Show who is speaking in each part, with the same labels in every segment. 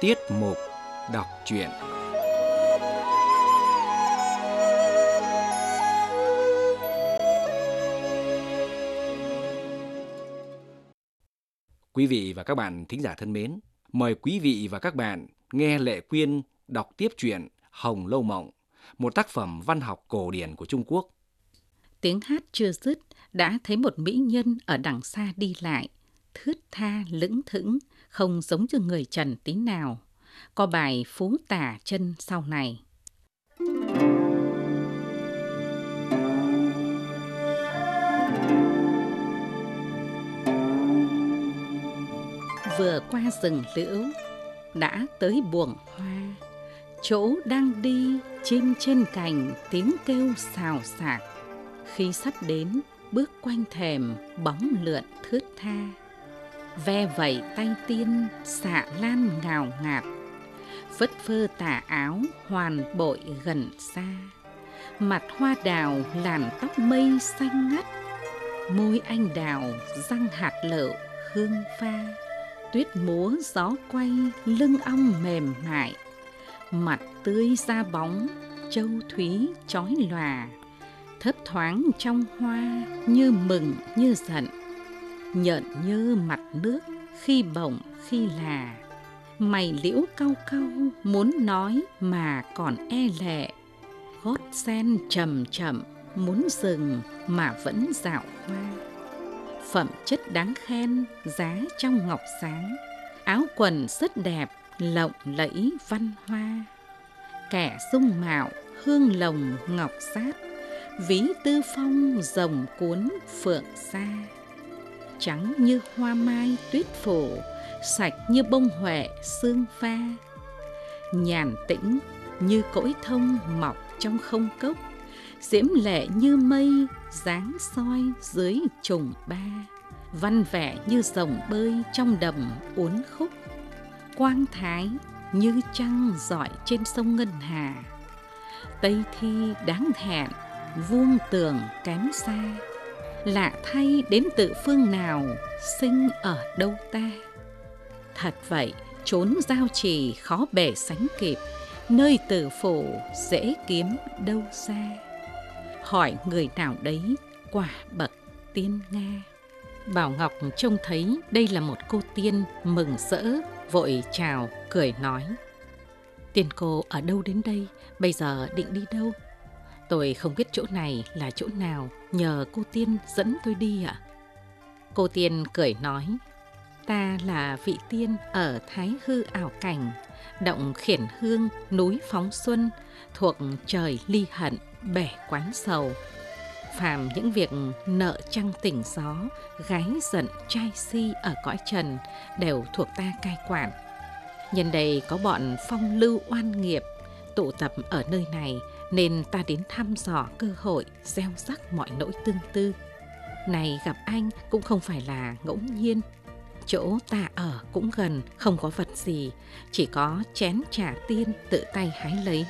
Speaker 1: Tiết mục đọc truyện Quý vị và các bạn thính giả thân mến, mời quý vị và các bạn nghe Lệ Quyên đọc tiếp truyện Hồng Lâu Mộng, một tác phẩm văn học cổ điển của Trung Quốc.
Speaker 2: Tiếng hát chưa dứt, đã thấy một mỹ nhân ở đằng xa đi lại, thướt tha lững thững, không giống như người trần tí nào. Có bài phú tả chân sau này. Vừa qua rừng liễu, đã tới buồng hoa. Chỗ đang đi, chim trên cành tiếng kêu xào xạc. Khi sắp đến, bước quanh thềm, bóng lượn thướt tha ve vẩy tay tiên, xạ lan ngào ngạt. Phất phơ tà áo, hoàn bội gần xa. Mặt hoa đào làn tóc mây xanh ngắt. Môi anh đào răng hạt lựu hương pha. Tuyết múa gió quay, lưng ong mềm mại. Mặt tươi da bóng, châu thúy chói lòa. Thấp thoáng trong hoa, như mừng, như giận nhợn như mặt nước, khi bổng khi là. Mày liễu cau cau, muốn nói mà còn e lệ. Gót sen chậm chậm, muốn dừng mà vẫn dạo hoa phẩm chất đáng khen, giá trong ngọc sáng. Áo quần rất đẹp, lộng lẫy văn hoa. Kẻ dung mạo, hương lồng ngọc sát. Ví tư phong rồng cuốn phượng xa trắng như hoa mai tuyết phủ, sạch như bông huệ xương pha. Nhàn tĩnh như cõi thông mọc trong không cốc, diễm lệ như mây dáng soi dưới trùng ba, văn vẻ như rồng bơi trong đầm uốn khúc, quang thái như trăng rọi trên sông Ngân Hà. Tây thi đáng hẹn, vuông tường kém xa lạ thay đến tự phương nào sinh ở đâu ta? Thật vậy chốn giao trì khó bể sánh kịp nơi tử phủ dễ kiếm đâu xa hỏi người nào đấy quả bậc tiên nga. Bảo ngọc trông thấy đây là một cô tiên mừng rỡ vội chào cười nói. Tiên cô ở đâu đến đây? Bây giờ định đi đâu? Tôi không biết chỗ này là chỗ nào, nhờ cô Tiên dẫn tôi đi ạ. Cô Tiên cười nói, ta là vị tiên ở Thái Hư ảo cảnh, động khiển hương, núi phóng xuân, thuộc trời ly hận, bể quán sầu. Phàm những việc nợ trăng tỉnh gió, gái giận trai si ở cõi trần đều thuộc ta cai quản. Nhân đây có bọn phong lưu oan nghiệp tụ tập ở nơi này nên ta đến thăm dò cơ hội gieo rắc mọi nỗi tương tư. Này gặp anh cũng không phải là ngẫu nhiên. Chỗ ta ở cũng gần, không có vật gì, chỉ có chén trà tiên tự tay hái lấy,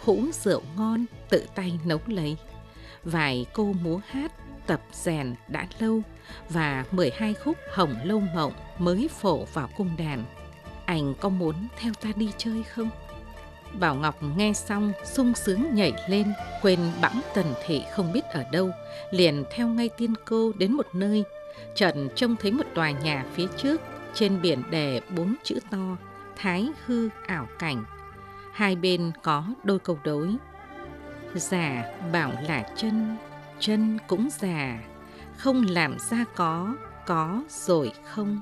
Speaker 2: hũ rượu ngon tự tay nấu lấy. Vài cô múa hát tập rèn đã lâu và 12 khúc hồng lâu mộng mới phổ vào cung đàn. Anh có muốn theo ta đi chơi không? Bảo Ngọc nghe xong sung sướng nhảy lên, quên bẵng tần thị không biết ở đâu, liền theo ngay tiên cô đến một nơi. Trần trông thấy một tòa nhà phía trước, trên biển đề bốn chữ to, Thái hư ảo cảnh. Hai bên có đôi câu đối. Già bảo là chân, chân cũng già, không làm ra có, có rồi không.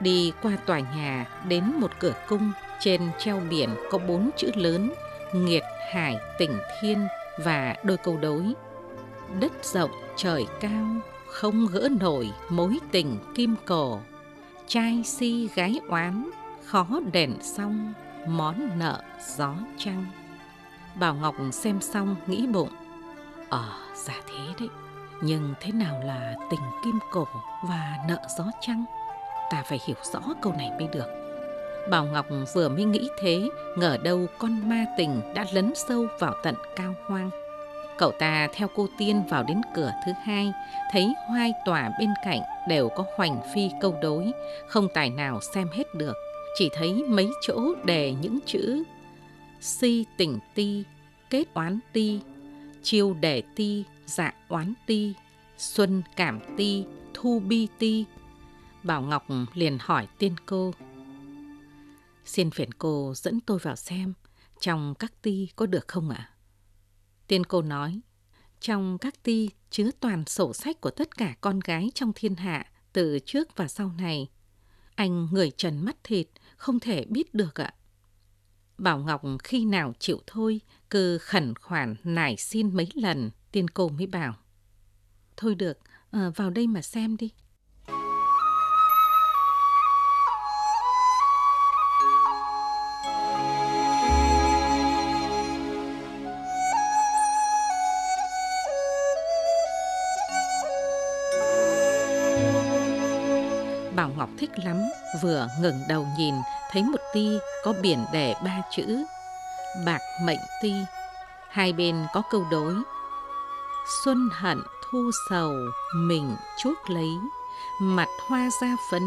Speaker 2: Đi qua tòa nhà đến một cửa cung trên treo biển có bốn chữ lớn Nghiệt Hải Tỉnh Thiên và đôi câu đối. Đất rộng trời cao, không gỡ nổi mối tình kim cổ. Trai si gái oán, khó đèn xong, món nợ gió trăng. Bảo Ngọc xem xong nghĩ bụng. Ờ, giả thế đấy. Nhưng thế nào là tình kim cổ và nợ gió trăng? Ta phải hiểu rõ câu này mới được. Bảo Ngọc vừa mới nghĩ thế, ngờ đâu con ma tình đã lấn sâu vào tận cao hoang. Cậu ta theo cô tiên vào đến cửa thứ hai, thấy hoai tòa bên cạnh đều có hoành phi câu đối, không tài nào xem hết được. chỉ thấy mấy chỗ đề những chữ si tình ti, kết oán ti, chiêu đề ti, dạ oán ti, xuân cảm ti, thu bi ti. Bảo Ngọc liền hỏi tiên cô. Xin phiền cô dẫn tôi vào xem trong các ti có được không ạ? Tiên cô nói, trong các ti chứa toàn sổ sách của tất cả con gái trong thiên hạ từ trước và sau này. Anh người trần mắt thịt, không thể biết được ạ. Bảo Ngọc khi nào chịu thôi, cứ khẩn khoản nài xin mấy lần, tiên cô mới bảo. Thôi được, à, vào đây mà xem đi. Thích lắm, vừa ngẩng đầu nhìn thấy một ti có biển đề ba chữ Bạc mệnh ti, hai bên có câu đối Xuân hận thu sầu mình chuốc lấy, mặt hoa da phấn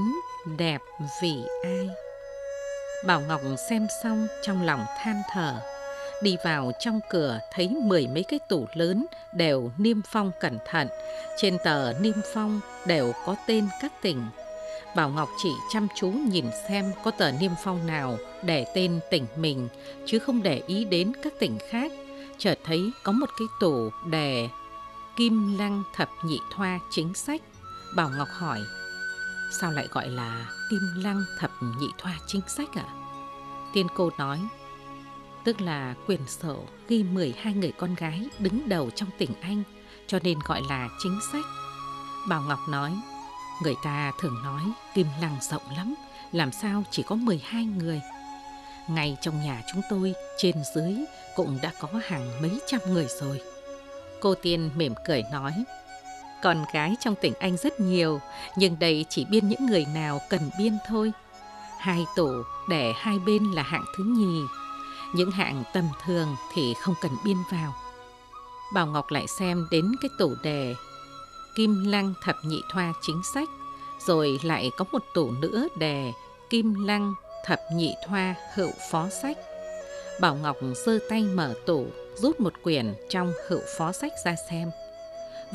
Speaker 2: đẹp vì ai. Bảo Ngọc xem xong trong lòng than thở, đi vào trong cửa thấy mười mấy cái tủ lớn đều niêm phong cẩn thận, trên tờ niêm phong đều có tên các tỉnh Bảo Ngọc chỉ chăm chú nhìn xem có tờ niêm phong nào để tên tỉnh mình, chứ không để ý đến các tỉnh khác. Chợt thấy có một cái tủ đề Kim Lăng Thập Nhị Thoa chính sách. Bảo Ngọc hỏi, sao lại gọi là Kim Lăng Thập Nhị Thoa chính sách ạ? À? Tiên cô nói, tức là quyền sổ ghi 12 người con gái đứng đầu trong tỉnh Anh, cho nên gọi là chính sách. Bảo Ngọc nói, Người ta thường nói kim lăng rộng lắm, làm sao chỉ có 12 người. Ngay trong nhà chúng tôi, trên dưới cũng đã có hàng mấy trăm người rồi. Cô Tiên mỉm cười nói, con gái trong tỉnh Anh rất nhiều, nhưng đây chỉ biên những người nào cần biên thôi. Hai tổ để hai bên là hạng thứ nhì, những hạng tầm thường thì không cần biên vào. Bảo Ngọc lại xem đến cái tủ đề Kim Lăng Thập Nhị Thoa chính sách, rồi lại có một tủ nữa đề Kim Lăng Thập Nhị Thoa Hữu Phó Sách. Bảo Ngọc giơ tay mở tủ, rút một quyển trong Hữu Phó Sách ra xem.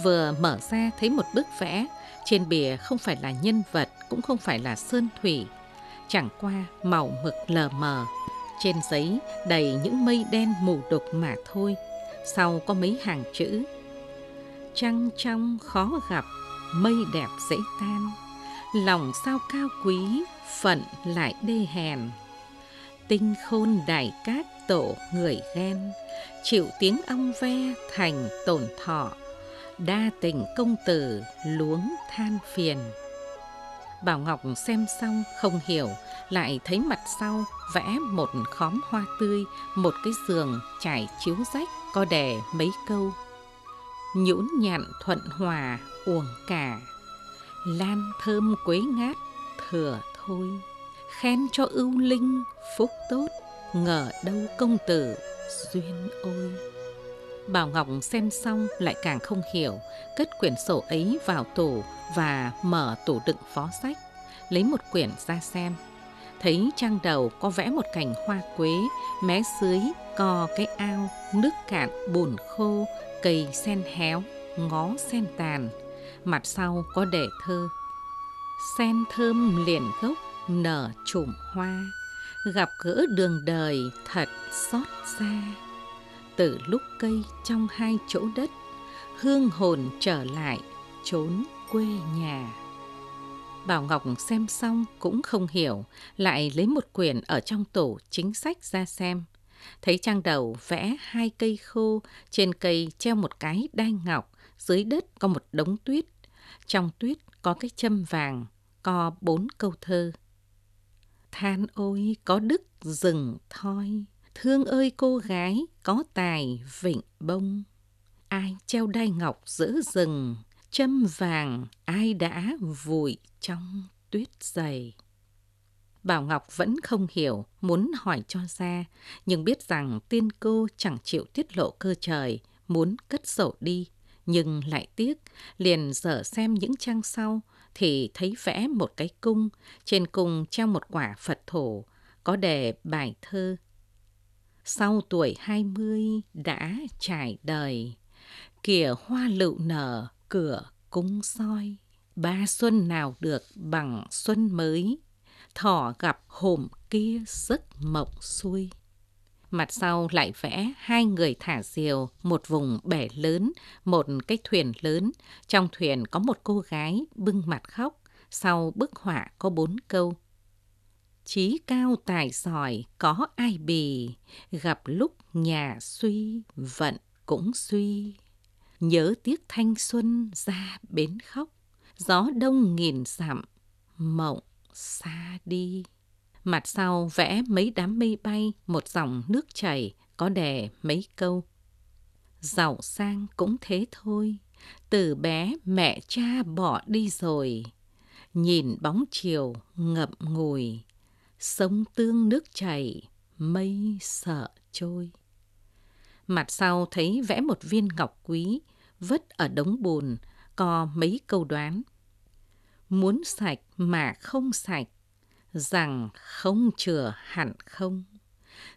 Speaker 2: Vừa mở ra thấy một bức vẽ, trên bìa không phải là nhân vật, cũng không phải là sơn thủy, chẳng qua màu mực lờ mờ. Trên giấy đầy những mây đen mù đục mà thôi, sau có mấy hàng chữ trăng trong khó gặp, mây đẹp dễ tan, lòng sao cao quý, phận lại đê hèn. Tinh khôn đại cát tổ người ghen, chịu tiếng ong ve thành tổn thọ, đa tình công tử luống than phiền. Bảo Ngọc xem xong không hiểu, lại thấy mặt sau vẽ một khóm hoa tươi, một cái giường trải chiếu rách có đè mấy câu nhũn nhặn thuận hòa, uổng cả. Lan thơm quế ngát, thừa thôi. Khen cho ưu linh, phúc tốt, ngờ đâu công tử, duyên ôi. Bảo ngọc xem xong lại càng không hiểu, cất quyển sổ ấy vào tủ và mở tủ đựng phó sách, lấy một quyển ra xem. Thấy trang đầu có vẽ một cành hoa quế, mé dưới co cái ao nước cạn bùn khô cây sen héo, ngó sen tàn, mặt sau có đề thơ. Sen thơm liền gốc nở trùm hoa, gặp gỡ đường đời thật xót xa. Từ lúc cây trong hai chỗ đất, hương hồn trở lại trốn quê nhà. Bảo Ngọc xem xong cũng không hiểu, lại lấy một quyển ở trong tủ chính sách ra xem thấy trang đầu vẽ hai cây khô, trên cây treo một cái đai ngọc, dưới đất có một đống tuyết. Trong tuyết có cái châm vàng, có bốn câu thơ. Than ôi có đức rừng thoi, thương ơi cô gái có tài vịnh bông. Ai treo đai ngọc giữa rừng, châm vàng ai đã vùi trong tuyết dày. Bảo Ngọc vẫn không hiểu, muốn hỏi cho ra, nhưng biết rằng tiên cô chẳng chịu tiết lộ cơ trời, muốn cất sổ đi, nhưng lại tiếc, liền dở xem những trang sau, thì thấy vẽ một cái cung, trên cung treo một quả Phật thổ, có đề bài thơ. Sau tuổi hai mươi đã trải đời, kìa hoa lựu nở cửa cung soi. Ba xuân nào được bằng xuân mới, thỏ gặp hổm kia giấc mộng xuôi. Mặt sau lại vẽ hai người thả diều, một vùng bể lớn, một cái thuyền lớn. Trong thuyền có một cô gái bưng mặt khóc, sau bức họa có bốn câu. Chí cao tài giỏi có ai bì, gặp lúc nhà suy vận cũng suy. Nhớ tiếc thanh xuân ra bến khóc, gió đông nghìn dặm, mộng xa đi. Mặt sau vẽ mấy đám mây bay, một dòng nước chảy, có đè mấy câu. Giàu sang cũng thế thôi, từ bé mẹ cha bỏ đi rồi. Nhìn bóng chiều ngậm ngùi, sông tương nước chảy, mây sợ trôi. Mặt sau thấy vẽ một viên ngọc quý, vứt ở đống bùn, có mấy câu đoán. Muốn sạch mà không sạch, rằng không chừa hẳn không.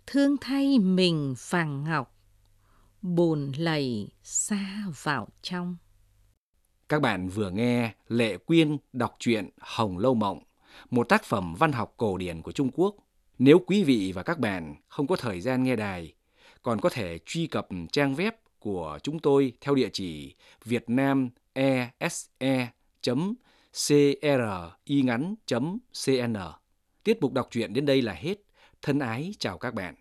Speaker 2: Thương thay mình vàng ngọc, bùn lầy xa vào trong.
Speaker 1: Các bạn vừa nghe Lệ Quyên đọc truyện Hồng Lâu Mộng, một tác phẩm văn học cổ điển của Trung Quốc. Nếu quý vị và các bạn không có thời gian nghe đài, còn có thể truy cập trang web của chúng tôi theo địa chỉ vietnamese.cringắn.cn. Tiết mục đọc truyện đến đây là hết. Thân ái chào các bạn.